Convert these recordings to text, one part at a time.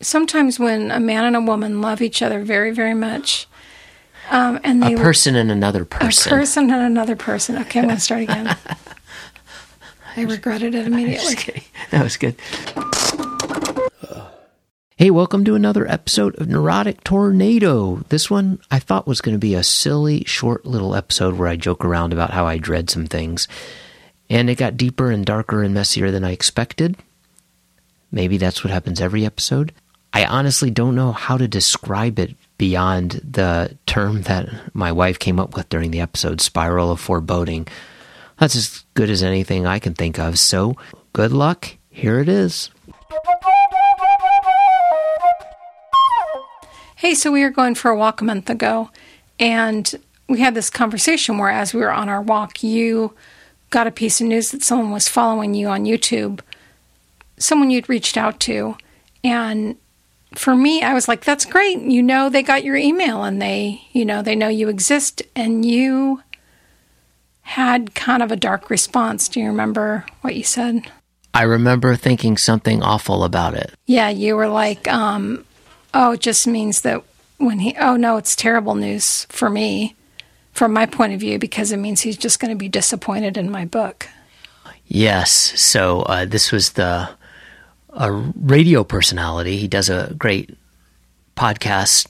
sometimes when a man and a woman love each other very, very much, um, and they a person and another person. a person and another person. Okay, I'm going to start again. I regretted it immediately. That was good. Hey, welcome to another episode of Neurotic Tornado. This one I thought was going to be a silly, short little episode where I joke around about how I dread some things. And it got deeper and darker and messier than I expected. Maybe that's what happens every episode. I honestly don't know how to describe it beyond the term that my wife came up with during the episode spiral of foreboding. That's as good as anything I can think of. So, good luck. Here it is. Hey, so we were going for a walk a month ago, and we had this conversation where, as we were on our walk, you got a piece of news that someone was following you on YouTube, someone you'd reached out to. And for me, I was like, that's great. You know, they got your email and they, you know, they know you exist. And you had kind of a dark response. Do you remember what you said? I remember thinking something awful about it. Yeah, you were like, um, oh, it just means that when he, oh no, it's terrible news for me, from my point of view, because it means he's just going to be disappointed in my book. Yes. So uh, this was the a radio personality. He does a great podcast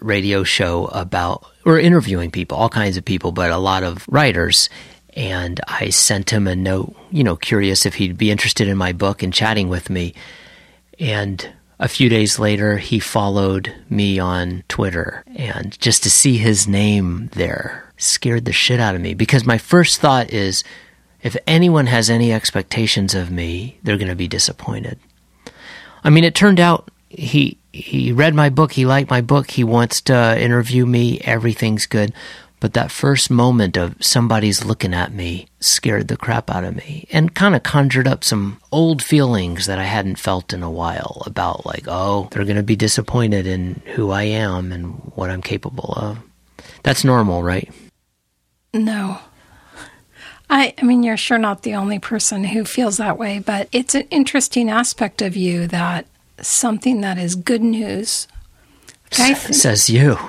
radio show about or interviewing people, all kinds of people, but a lot of writers. And I sent him a note, you know, curious if he'd be interested in my book and chatting with me. And a few days later, he followed me on Twitter. And just to see his name there scared the shit out of me because my first thought is if anyone has any expectations of me, they're going to be disappointed. I mean, it turned out he he read my book, he liked my book, he wants to interview me, everything's good. But that first moment of somebody's looking at me scared the crap out of me and kind of conjured up some old feelings that I hadn't felt in a while about, like, oh, they're going to be disappointed in who I am and what I'm capable of. That's normal, right? No. I, I mean, you're sure not the only person who feels that way, but it's an interesting aspect of you that something that is good news. Says you.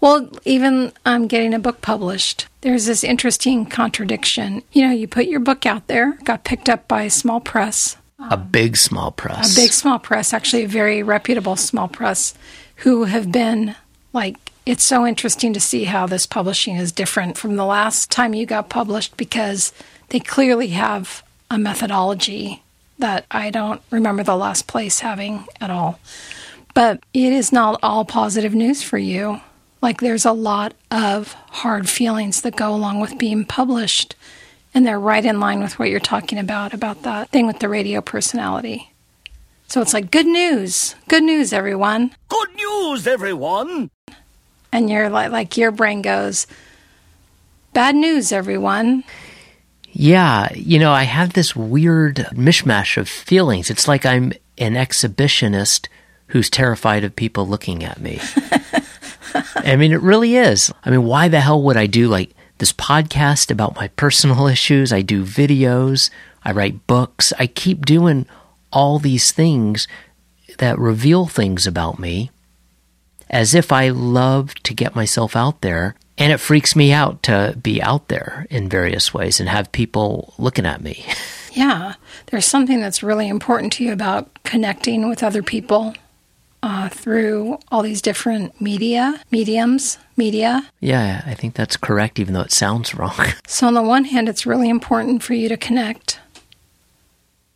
Well, even um, getting a book published, there's this interesting contradiction. You know, you put your book out there, got picked up by a small press, A big small press. a big small press, actually a very reputable small press, who have been like, it's so interesting to see how this publishing is different from the last time you got published because they clearly have a methodology that I don't remember the last place having at all. But it is not all positive news for you. Like, there's a lot of hard feelings that go along with being published, and they're right in line with what you're talking about, about that thing with the radio personality. So it's like, good news, good news, everyone. Good news, everyone! And you're like, like your brain goes, bad news, everyone. Yeah, you know, I have this weird mishmash of feelings. It's like I'm an exhibitionist who's terrified of people looking at me. I mean, it really is. I mean, why the hell would I do like this podcast about my personal issues? I do videos, I write books, I keep doing all these things that reveal things about me as if I love to get myself out there. And it freaks me out to be out there in various ways and have people looking at me. Yeah, there's something that's really important to you about connecting with other people uh, through all these different media, mediums, media. yeah, I think that's correct, even though it sounds wrong. So, on the one hand, it's really important for you to connect.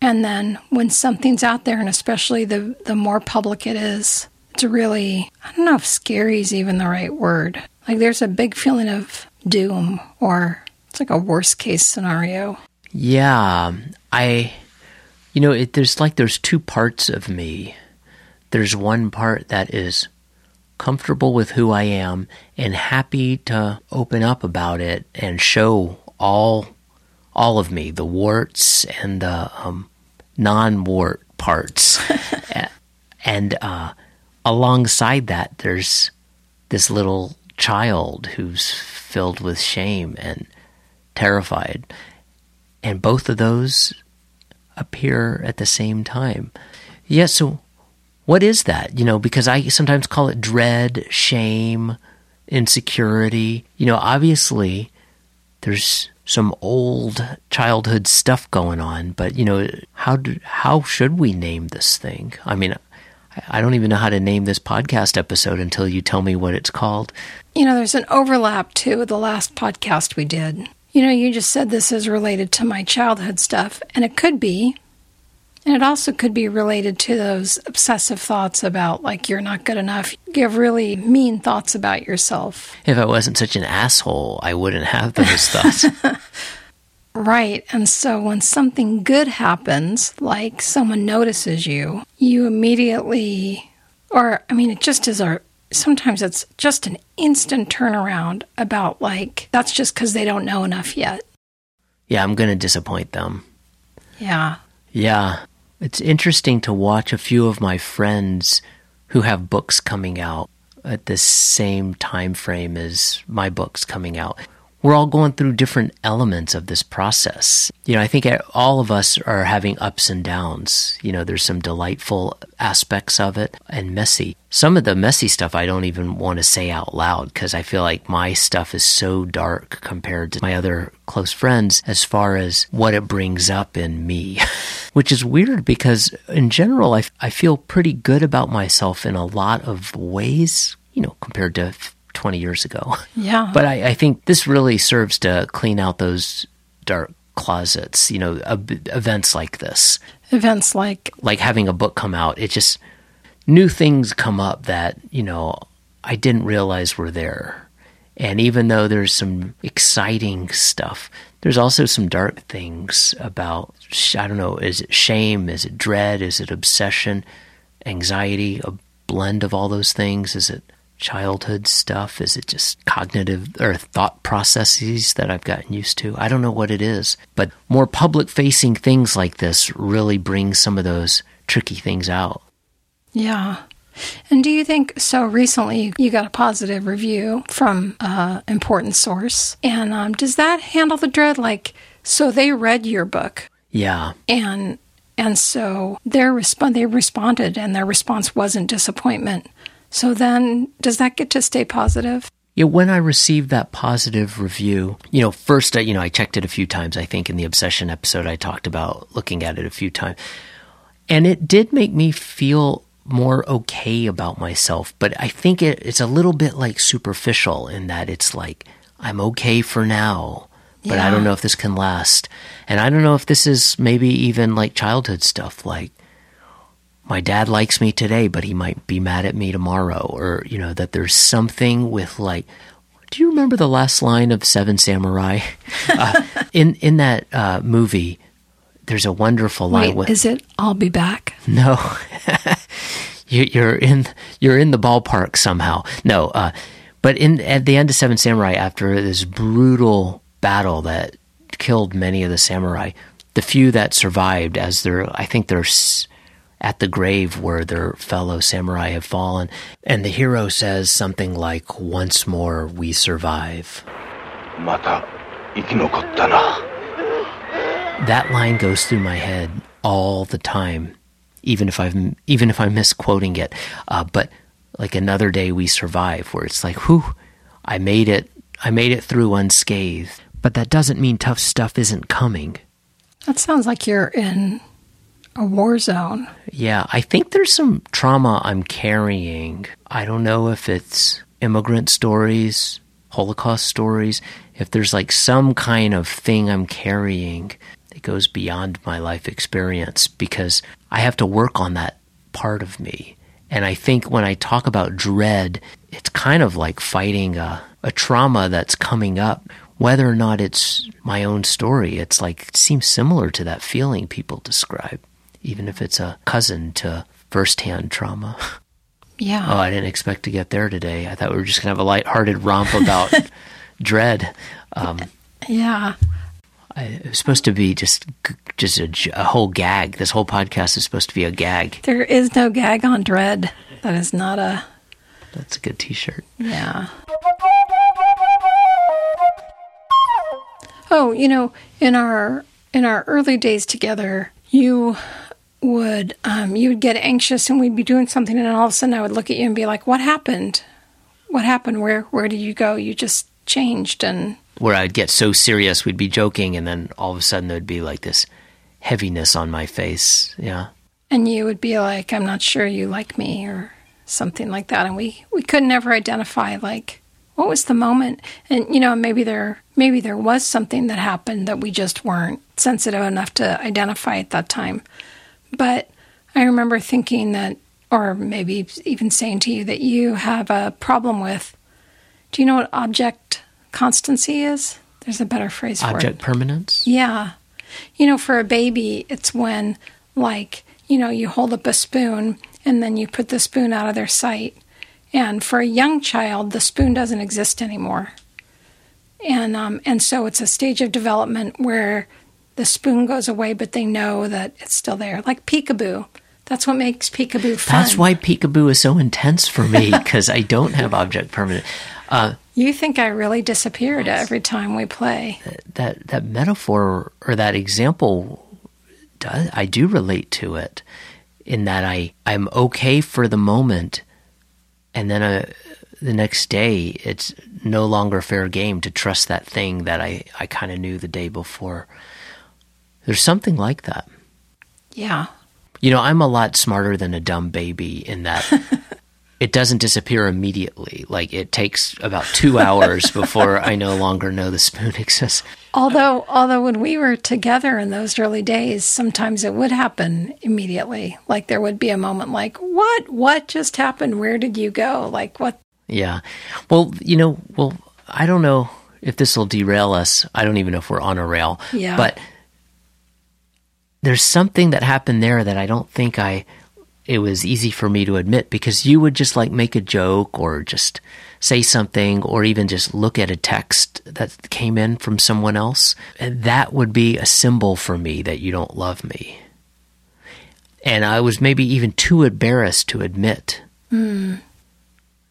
And then when something's out there, and especially the, the more public it is, it's really, I don't know if scary is even the right word. Like there's a big feeling of doom, or it's like a worst case scenario. Yeah, I, you know, it, there's like there's two parts of me. There's one part that is comfortable with who I am and happy to open up about it and show all, all of me, the warts and the um, non-wart parts and uh, alongside that, there's this little child who's filled with shame and terrified. And both of those appear at the same time. Yeah, so what is that? You know, because I sometimes call it dread, shame, insecurity. You know, obviously there's some old childhood stuff going on, but you know, how do, how should we name this thing? I mean, I don't even know how to name this podcast episode until you tell me what it's called. You know, there's an overlap too with the last podcast we did. You know, you just said this is related to my childhood stuff, and it could be. And it also could be related to those obsessive thoughts about, like, you're not good enough. You have really mean thoughts about yourself. If I wasn't such an asshole, I wouldn't have those thoughts. Right. And so when something good happens, like someone notices you, you immediately, or I mean, it just is our, sometimes it's just an instant turnaround about like, that's just because they don't know enough yet. Yeah, I'm going to disappoint them. Yeah. Yeah. It's interesting to watch a few of my friends who have books coming out at the same time frame as my books coming out we're all going through different elements of this process. You know, I think uh, all of us are having ups and downs. You know, there's some delightful aspects of it and messy. Some of the messy stuff I don't even want to say out loud because I feel like my stuff is so dark compared to my other close friends as far as what it brings up in me. Which is weird because in general, I, I feel pretty good about myself in a lot of ways, you know, compared to 20 years ago. Yeah. But I, I think this really serves to clean out those dark closets, you know, events like this. Events like like having a book come out, it just new things come up that, you know, I didn't realize were there. And even though there's some exciting stuff, there's also some dark things about I don't know, is it shame, is it dread, is it obsession, anxiety, a blend of all those things, is it childhood stuff? Is it just cognitive or thought processes that I've gotten used to? I don't know what it is, but more public facing things like this really bring some of those tricky things out. Yeah. And do you think so? Recently, you got a positive review from an important source, and um, does that handle the dread? Like, so they read your book, yeah, and and so their respond they responded, and their response wasn't disappointment. So then, does that get to stay positive? Yeah, when I received that positive review, you know, first, uh, you know, I checked it a few times. I think in the obsession episode, I talked about looking at it a few times. And it did make me feel more okay about myself. But I think it, it's a little bit like superficial in that it's like, I'm okay for now, but yeah. I don't know if this can last. And I don't know if this is maybe even like childhood stuff, like, my dad likes me today, but he might be mad at me tomorrow, or you know that there's something with like. Do you remember the last line of Seven Samurai? uh, in in that uh, movie, there's a wonderful line. Wait, with, is it "I'll be back"? No, you, are in you're in the ballpark somehow. No, uh, but in at the end of Seven Samurai, after this brutal battle that killed many of the samurai, the few that survived, as there, I think there's at the grave where their fellow samurai have fallen. And the hero says something like, Once more we survive. That line goes through my head all the time, even if I'm even if I miss quoting it. Uh, but like another day we survive, where it's like, whew, I made it. I made it through unscathed. But that doesn't mean tough stuff isn't coming. That sounds like you're in a war zone. Yeah, I think there's some trauma I'm carrying. I don't know if it's immigrant stories, Holocaust stories, if there's like some kind of thing I'm carrying that goes beyond my life experience because I have to work on that part of me. And I think when I talk about dread, it's kind of like fighting a, a trauma that's coming up whether or not it's my own story, it's like it seems similar to that feeling people describe even if it's a cousin to firsthand trauma. Yeah. Oh, I didn't expect to get there today. I thought we were just going to have a light-hearted romp about dread. Um, yeah. I, it was supposed to be just just a, a, whole gag. This whole podcast is supposed to be a gag. There is no gag on dread. That is not a. That's a good T-shirt. Yeah. Oh, you know, in our in our early days together, you would um, you would get anxious and we'd be doing something and all of a sudden I would look at you and be like, "What happened? What happened? Where where did you go? You just changed." And Where I'd get so serious, we'd be joking, and then all of a sudden there'd be like this heaviness on my face. Yeah. and you would be like, "I'm not sure you like me," or something like that. And we we could never identify like what was the moment. And you know, maybe there maybe there was something that happened that we just weren't sensitive enough to identify at that time. But I remember thinking that, or maybe even saying to you that you have a problem with. Do you know what object constancy is? There's a better phrase for it. Object permanence? Yeah. You know, for a baby, it's when, like, you know, you hold up a spoon and then you put the spoon out of their sight. And for a young child, the spoon doesn't exist anymore. And, um, and so it's a stage of development where the spoon goes away, but they know that it's still there. Like peekaboo. That's what makes peekaboo fun. That's why peekaboo is so intense for me because I don't have object permanence. Uh, You think I really disappeared every time we play. that that metaphor or that example does I do relate to it in that I I'm okay for the moment and then uh, the next day it's no longer fair game to trust that thing that I I kind of knew the day before there's something like that Yeah. you know I'm a lot smarter than a dumb baby in that it doesn't disappear immediately like it takes about 2 hours before I no longer know the spoon exists Although, although when we were together in those early days, sometimes it would happen immediately. Like there would be a moment, like "What? What just happened? Where did you go? Like what?" Yeah. Well, you know, well, I don't know if this will derail us. I don't even know if we're on a rail. Yeah. But there's something that happened there that I don't think I it was easy for me to admit because you would just like make a joke or just say something or even just look at a text that came in from someone else. And that would be a symbol for me that you don't love me. And I was maybe even too embarrassed to admit. Hmm.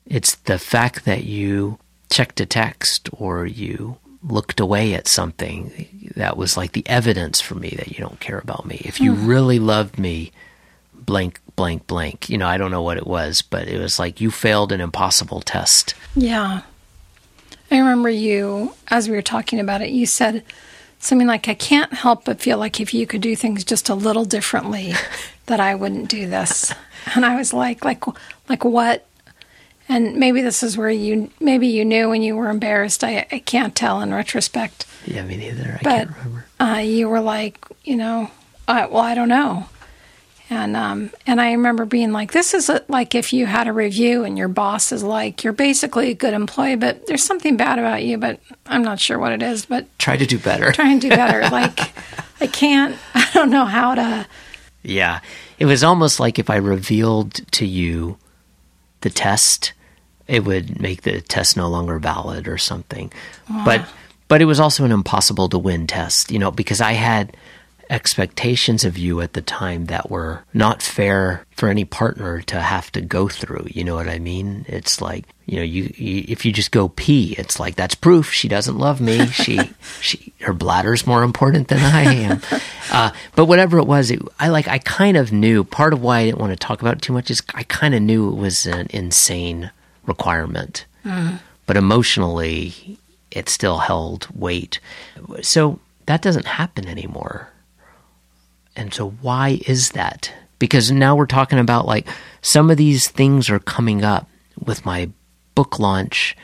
It's the fact that you checked a text or you looked away at something that was like the evidence for me that you don't care about me. If you hmm. really loved me, blank, blank, blank, you know, I don't know what it was, but it was like you failed an impossible test. Yeah. I remember you, as we were talking about it, you said something like, I can't help but feel like if you could do things just a little differently, that I wouldn't do this. And I was like, like, like what? And maybe this is where you, maybe you knew when you were embarrassed. I, I can't tell in retrospect. Yeah, me neither. I But can't remember. uh, you were like, you know, uh, well, I don't know. And um, and I remember being like, this is a, like if you had a review and your boss is like, you're basically a good employee, but there's something bad about you, but I'm not sure what it is, but Try to do better. try and do better. like, I can't, I don't know how to. Yeah. It was almost like if I revealed to you the test, it would make the test no longer valid or something. But but it was also an impossible to win test, you know, because I had expectations of you at the time that were not fair for any partner to have to go through. You know what I mean? It's like, you know, you, you if you just go pee, it's like that's proof she doesn't love me. She she her bladder's more important than I am. Uh, but whatever it was, it, I like I kind of knew. Part of why I didn't want to talk about it too much is I kind of knew it was an insane requirement, but emotionally, it still held weight. So that doesn't happen anymore. And so, why is that? Because now we're talking about like some of these things are coming up with my book launch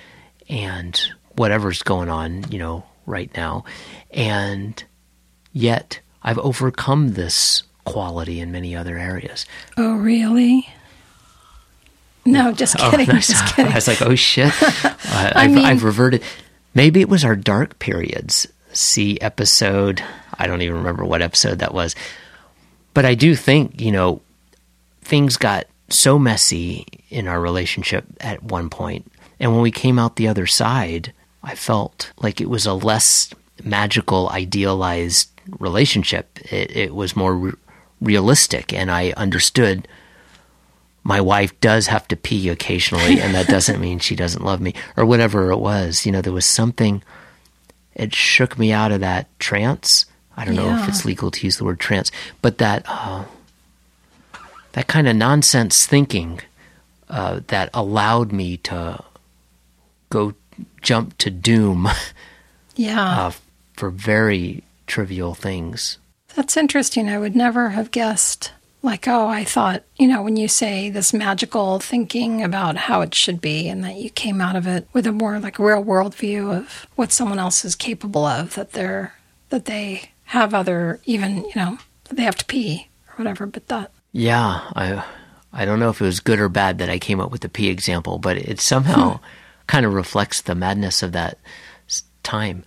and whatever's going on, you know, right now. And yet, I've overcome this quality in many other areas. Oh, really? No, just oh, kidding. just kidding. I was like, oh shit. I, I've, mean- I've reverted. Maybe it was our dark periods. See episode, I don't even remember what episode that was. But I do think, you know, things got so messy in our relationship at one point. And when we came out the other side, I felt like it was a less magical, idealized relationship. It, it was more re- realistic. And I understood my wife does have to pee occasionally, and that doesn't mean she doesn't love me, or whatever it was. You know, there was something, it shook me out of that trance. I don't know if it's legal to use the word trance, but that, uh, that kind of nonsense thinking uh, that allowed me to go jump to doom Yeah. uh, for very trivial things. That's interesting. I would never have guessed. Like, oh, I thought, you know, when you say this magical thinking about how it should be, and that you came out of it with a more like real world view of what someone else is capable of, that they're, that they have other, even, you know, they have to pee or whatever. But that, Yeah, I I don't know if it was good or bad that I came up with the P example, but it somehow kind of reflects the madness of that time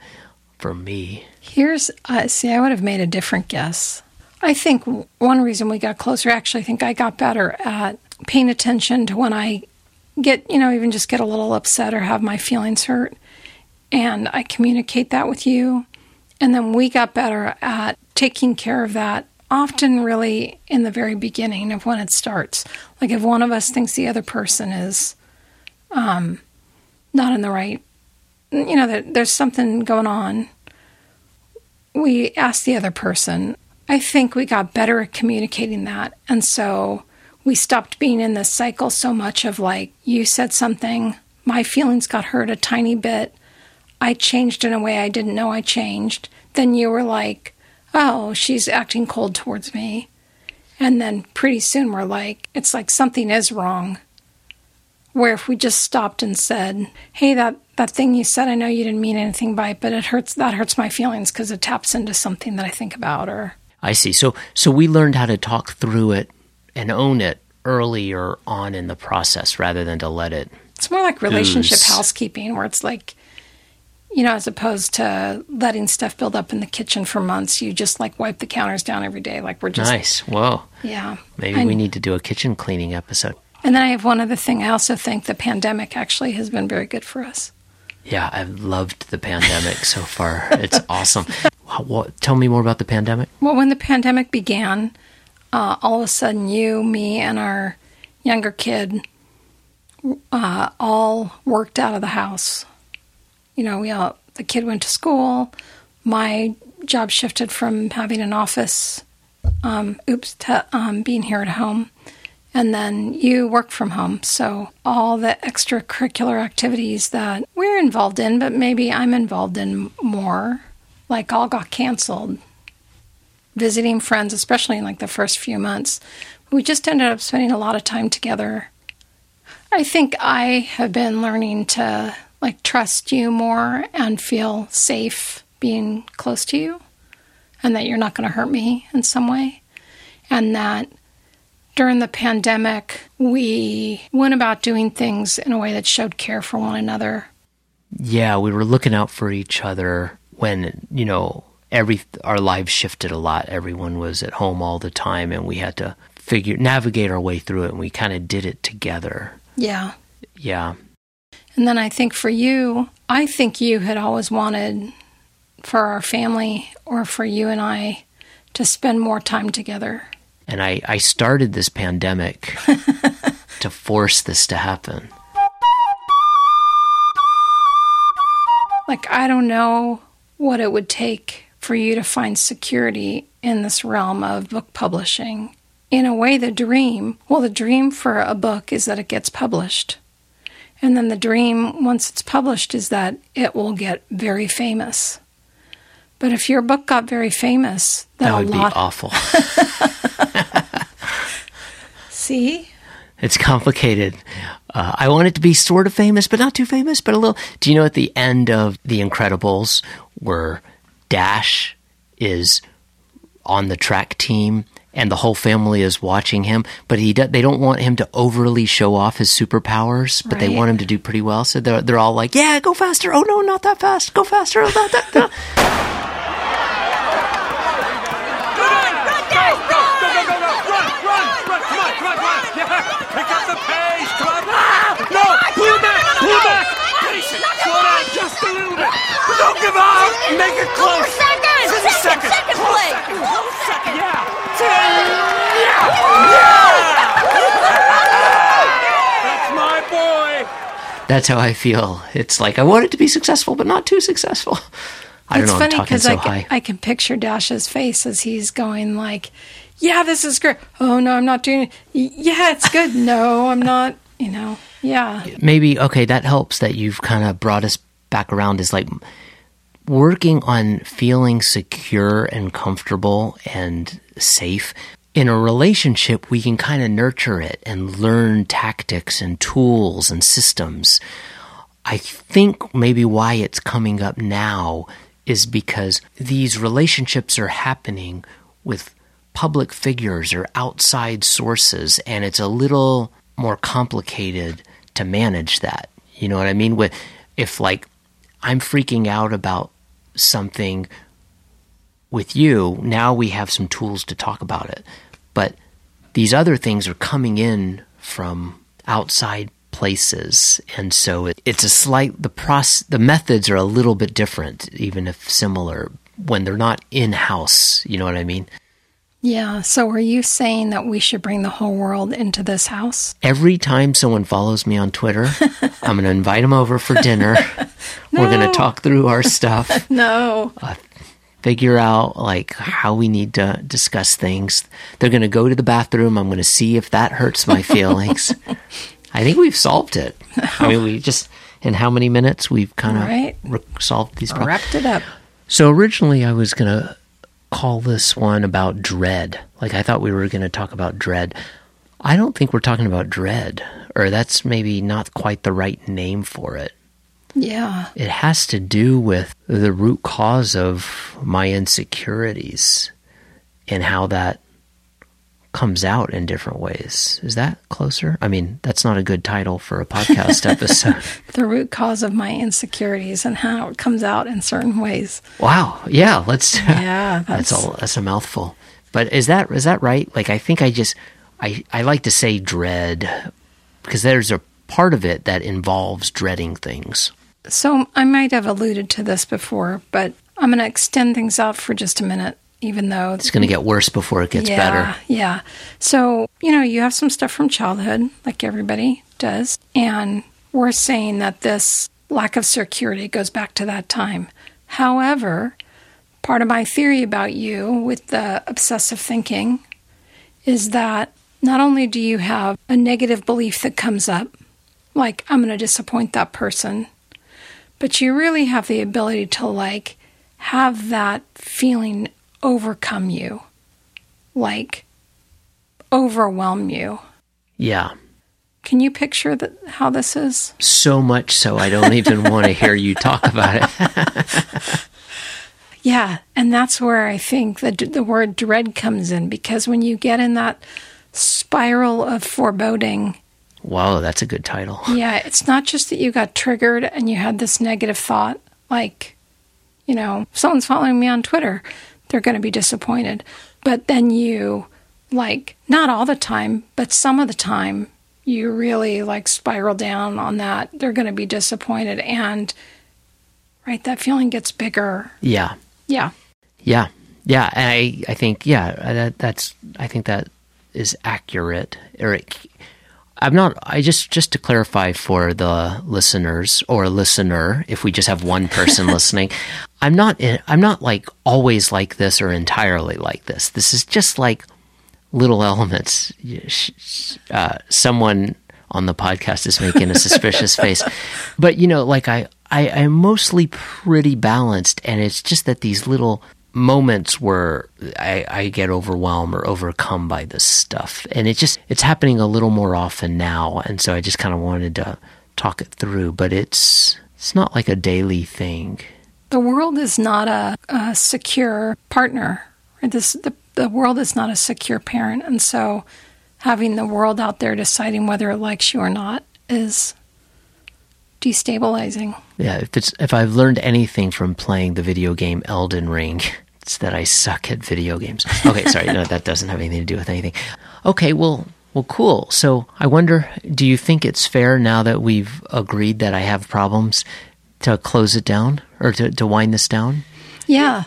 for me. Here's, uh, see, I would have made a different guess. I think one reason we got closer, actually, I think I got better at paying attention to when I get, you know, even just get a little upset or have my feelings hurt. And I communicate that with you. And then we got better at taking care of that, often really in the very beginning of when it starts. Like if one of us thinks the other person is um, not in the right, you know, that there's something going on we ask the other person. I think we got better at communicating that. And so we stopped being in this cycle so much of like, you said something, my feelings got hurt a tiny bit. I changed in a way I didn't know I changed. Then you were like, oh, she's acting cold towards me. And then pretty soon we're like, it's like something is wrong. Where if we just stopped and said, hey, that, that thing you said, I know you didn't mean anything by it, but it hurts, that hurts my feelings because it taps into something that I think about or. I see. So so we learned how to talk through it and own it earlier on in the process rather than to let it. It's more like relationship Ooze. housekeeping, where it's like, you know, as opposed to letting stuff build up in the kitchen for months, you just like wipe the counters down every day. Like we're just, Nice. Whoa. yeah. Maybe I- we need to do a kitchen cleaning episode. And then I have one other thing. I also think the pandemic actually has been very good for us. Yeah, I've loved the pandemic so far. It's awesome. What, what, tell me more about the pandemic. Well, when the pandemic began, uh, all of a sudden, you, me, and our younger kid uh, all worked out of the house. You know, we all the kid went to school. My job shifted from having an office, um, oops, to um, being here at home. And then you work from home. So all the extracurricular activities that we're involved in, but maybe I'm involved in more, like all got canceled. Visiting friends, especially in like the first few months. We just ended up spending a lot of time together. I think I have been learning to like trust you more and feel safe being close to you and that you're not going to hurt me in some way. And that during the pandemic, we went about doing things in a way that showed care for one another. Yeah, we were looking out for each other when, you know, every our lives shifted a lot. Everyone was at home all the time and we had to figure navigate our way through it and we kind of did it together. Yeah. Yeah. And then I think for you, I think you had always wanted for our family or for you and I to spend more time together. And I I started this pandemic to force this to happen. Like, I don't know what it would take for you to find security in this realm of book publishing. In a way, the dream well, the dream for a book is that it gets published. And then the dream, once it's published, is that it will get very famous. But if your book got very famous, That would be awful. See? It's complicated. Uh, I want it to be sort of famous, but not too famous, but a little. Do you know at the end of The Incredibles where Dash is on the track team and the whole family is watching him, but he do, they don't want him to overly show off his superpowers, but they want him to do pretty well. So they're they're all like, "Yeah, go faster! Oh no, not that fast! Go faster! Oh, not that." no." Run, run, run! Go, go, go, go! Run, run, run! Come on, come on, come on! Yeah, pick up the pace! Come on! No, pull back, pull back! Pace it! Slow down just a little bit! Don't give up! Make it close! Second! Second! second! Second Close play! second! Close second! Yeah! Yeah! Yeah. That's my boy! That's how I feel. It's like I want it to be successful, but not too successful. I don't it's know. funny because so I, can, I can picture Dash's face as he's going like, yeah, this is great. Oh no, I'm not doing it. Yeah, it's good. No, I'm not. You know, yeah, maybe okay that helps that you've kind of brought us back around is like working on feeling secure and comfortable and safe in a relationship we can kind of nurture it and learn tactics and tools and systems. I think maybe why it's coming up now is because these relationships are happening with public figures or outside sources and it's a little more complicated to manage that. You know what i mean? With if like i'm freaking out about something with you now we have some tools to talk about it. But these other things are coming in from outside places and so it, it's a slight the process the methods are a little bit different even if similar when they're not in house you know what i mean yeah. So, are you saying that we should bring the whole world into this house? every time someone follows me on twitter i'm going to invite them over for dinner we're going to talk through our stuff No. Uh, figure out like how we need to discuss things. They're going to go to the bathroom. I'm going to see if that hurts my feelings. I think we've solved it. I mean, we just in how many minutes we've kind of Right. re- solved these problems. Wrapped it up. So originally, I was going to call this one about dread. Like I thought we were going to talk about dread. I don't think we're talking about dread, or that's maybe not quite the right name for it Yeah. it has to do with the root cause of my insecurities and how that comes out in different ways. Is that closer? I mean, that's not a good title for a podcast episode. The root cause of my insecurities and how it comes out in certain ways. Wow. Yeah, let's Yeah, that's, that's- all that's a mouthful. But is that is that right? Like I think I just I I like to say dread because there's a part of it that involves dreading things. So, I might have alluded to this before, but I'm going to extend things out for just a minute, even though It's going to get worse before it gets yeah, better. Yeah. So, you know, you have some stuff from childhood, like everybody does. And we're saying that this lack of security goes back to that time. However, part of my theory about you with the obsessive thinking is that not only do you have a negative belief that comes up, like, I'm going to disappoint that person, but you really have the ability to, like, have that feeling overcome you like overwhelm you. Yeah. Can you picture that how this is? so much so I don't even want to hear you talk about it. Yeah, and that's where I think the the word dread comes in because when you get in that spiral of foreboding, Wow, that's a good title. yeah, it's not just that you got triggered and you had this negative thought like, you know, someone's following me on Twitter, they're going to be disappointed. But then you like not all the time, but some of the time you really like spiral down on that. They're going to be disappointed and right that feeling gets bigger. Yeah, Yeah. yeah, yeah. And I, I think, yeah, that, that's. I think that is accurate. Or it, I'm not. I just, just to clarify for the listeners or listener, if we just have one person listening, I'm not. in- I'm not like always like this or entirely like this. This is just like little elements. Y- sh- sh- Uh, someone on the podcast is making a suspicious face, but you know, like I, I, I'm mostly pretty balanced, and it's just that these little moments where I, I get overwhelmed or overcome by this stuff, and it just it's happening a little more often now, and so I just kind of wanted to talk it through, but it's it's not like a daily thing. The world is not a, a secure partner. This the, the world is not a secure parent, and so having the world out there deciding whether it likes you or not is destabilizing. Yeah, if it's if I've learned anything from playing the video game Elden Ring, it's that I suck at video games. Okay, sorry, no, that doesn't have anything to do with anything. Okay, well, well, cool. So I wonder, do you think it's fair now that we've agreed that I have problems to close it down or to, to wind this down? Yeah,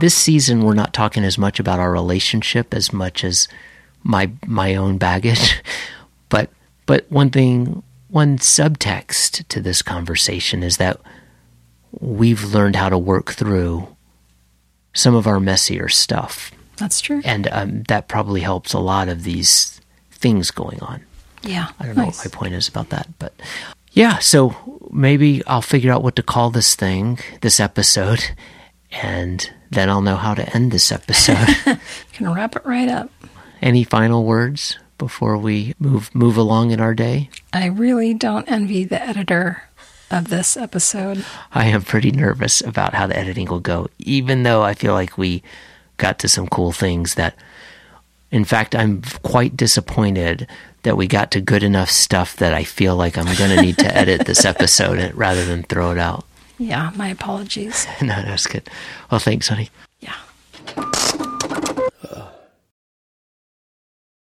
This season, we're not talking as much about our relationship as much as my my own baggage. But one thing, one subtext to this conversation is that we've learned how to work through some of our messier stuff. That's true. And um, that probably helps a lot of these things going on. yeah. I don't know what my point is about that, but yeah, so maybe I'll figure out what to call this thing, this episode, and then I'll know how to end this episode. Can wrap it right up. Any final words before we move move along in our day? I really don't envy the editor of this episode. I am pretty nervous about how the editing will go, even though I feel like we got to some cool things that in fact I'm quite disappointed that we got to good enough stuff that I feel like I'm going to need to edit this episode rather than throw it out. Yeah, my apologies. no, that's good. Well, thanks, honey. Yeah.